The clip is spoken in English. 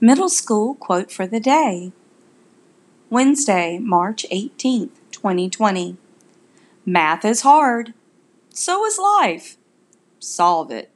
Middle School Quote for the Day Wednesday, March 18th, 2020. Math is hard. So is life. Solve it.